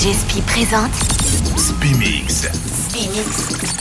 DJ Spi présente Spimix. Spimix.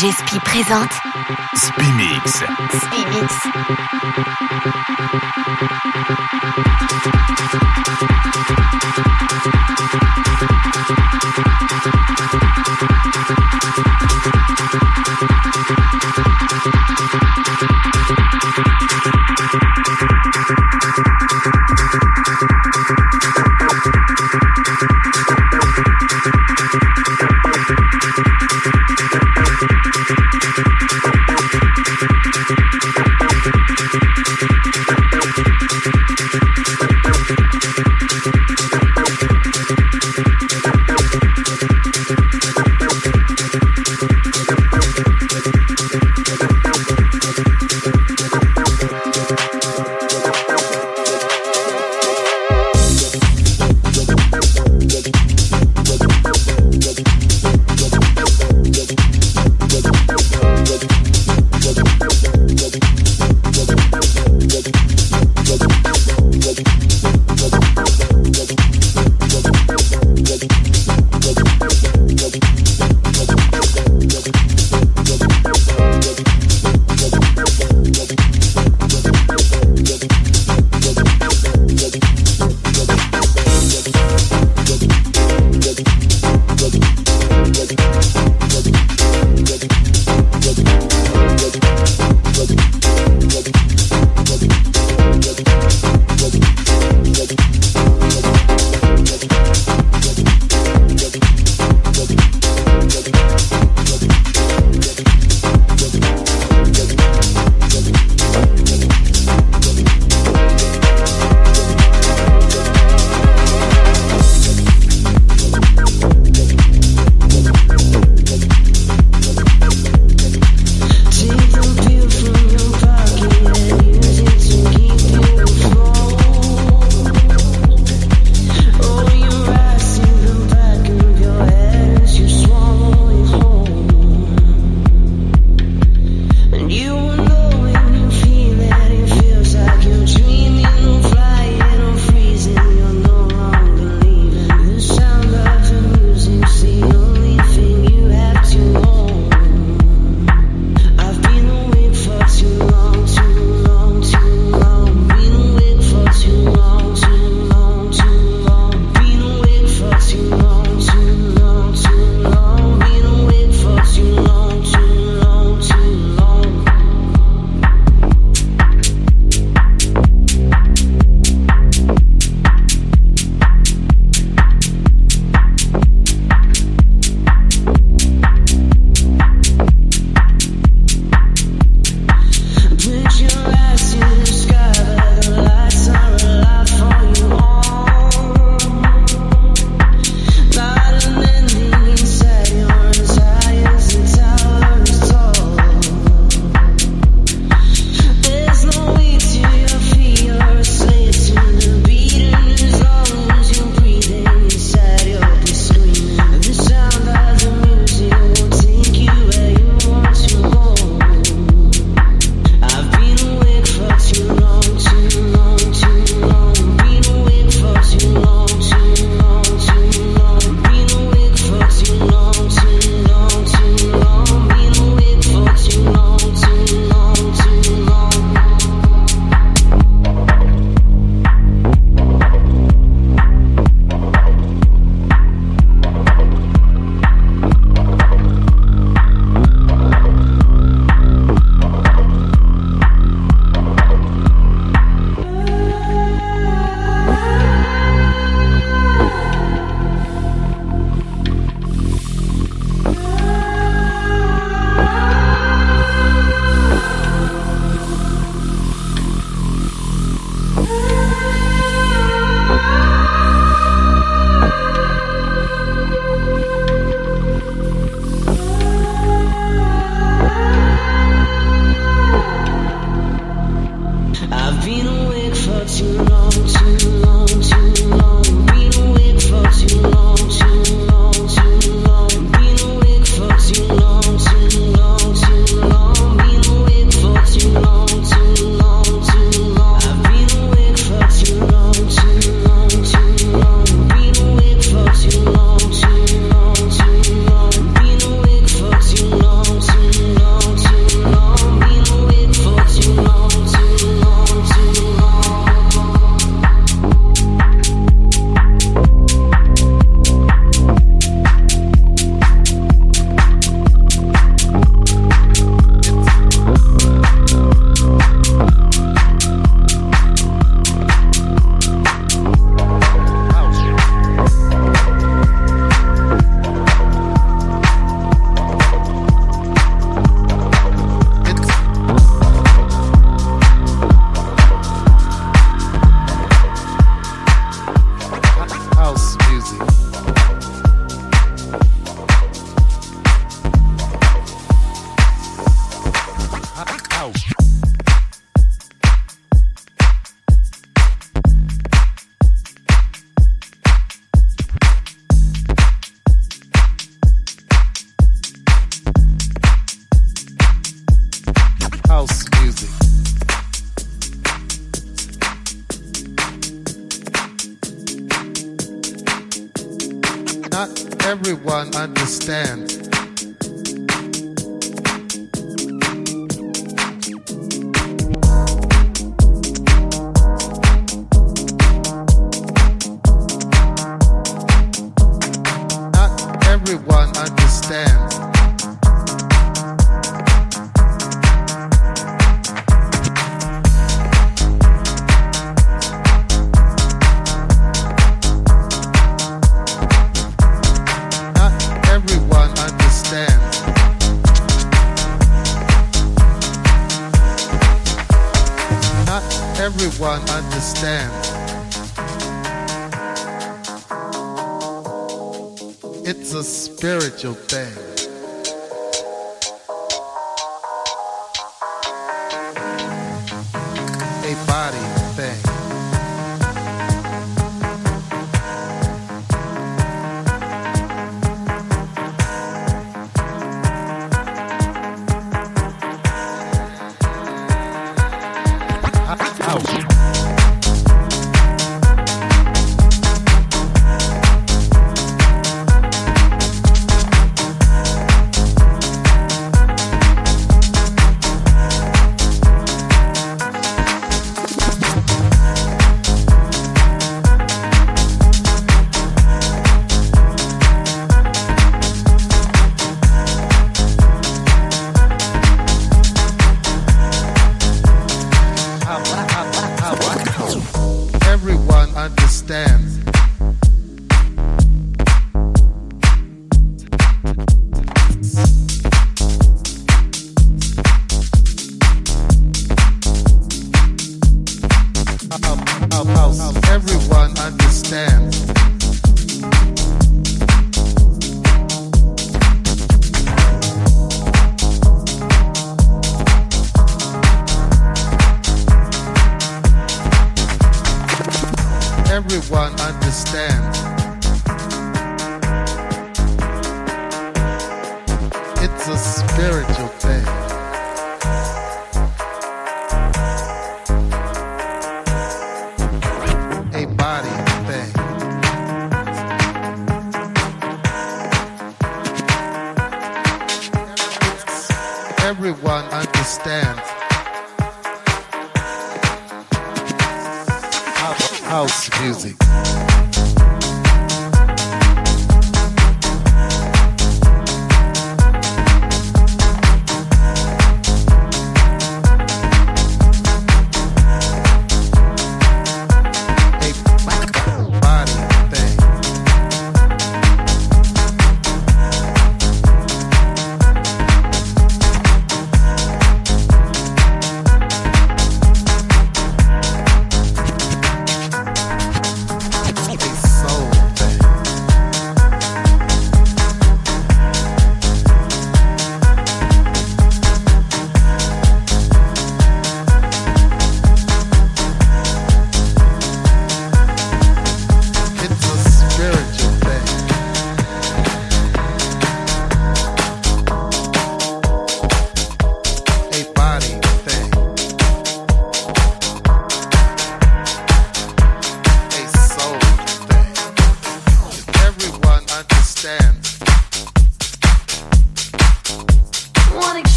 DJ Spi présente Spi Mix. Mix.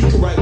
you can write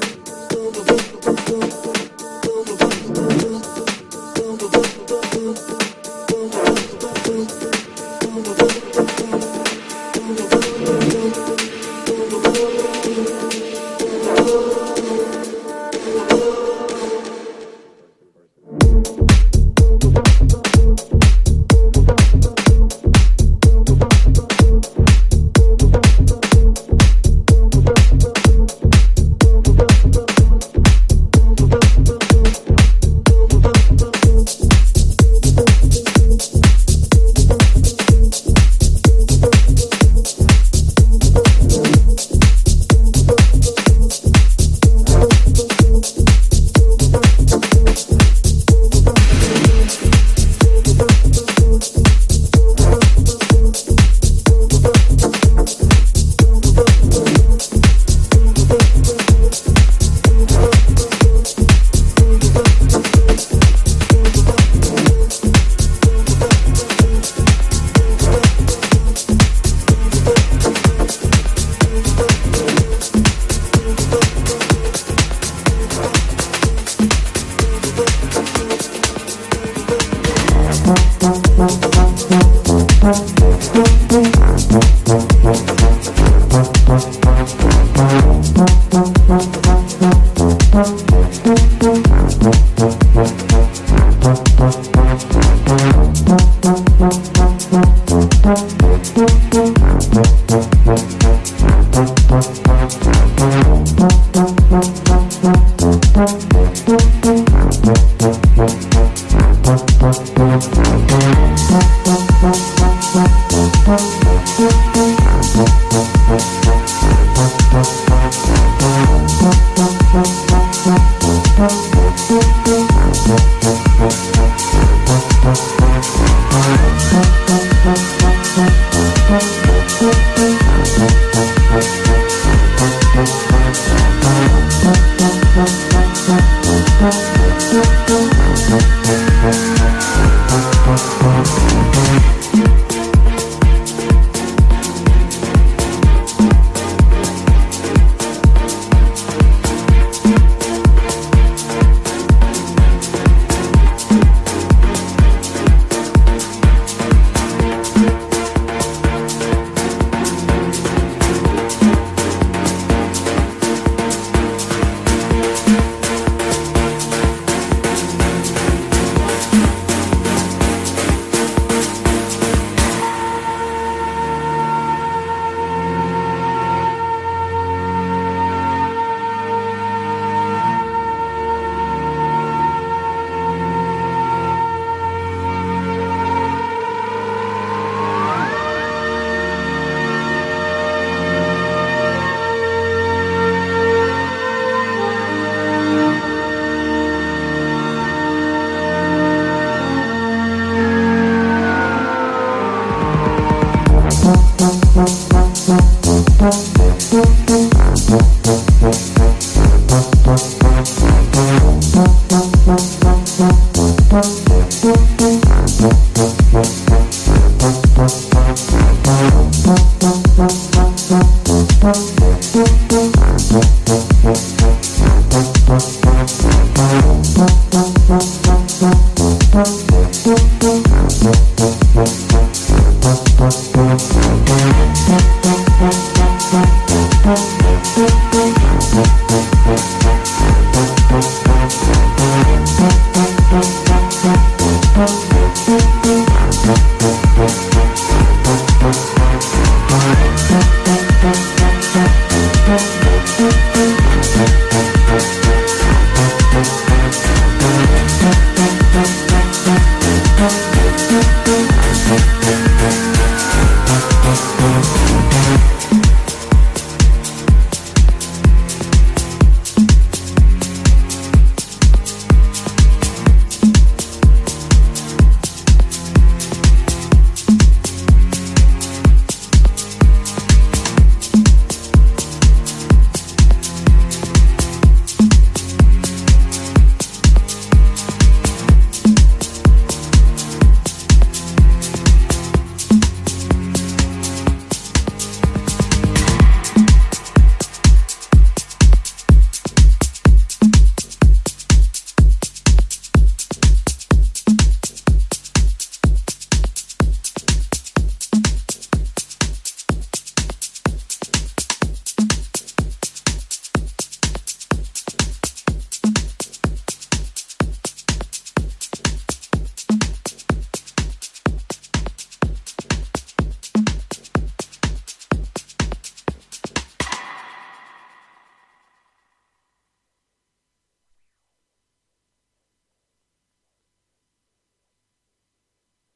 tú. Thank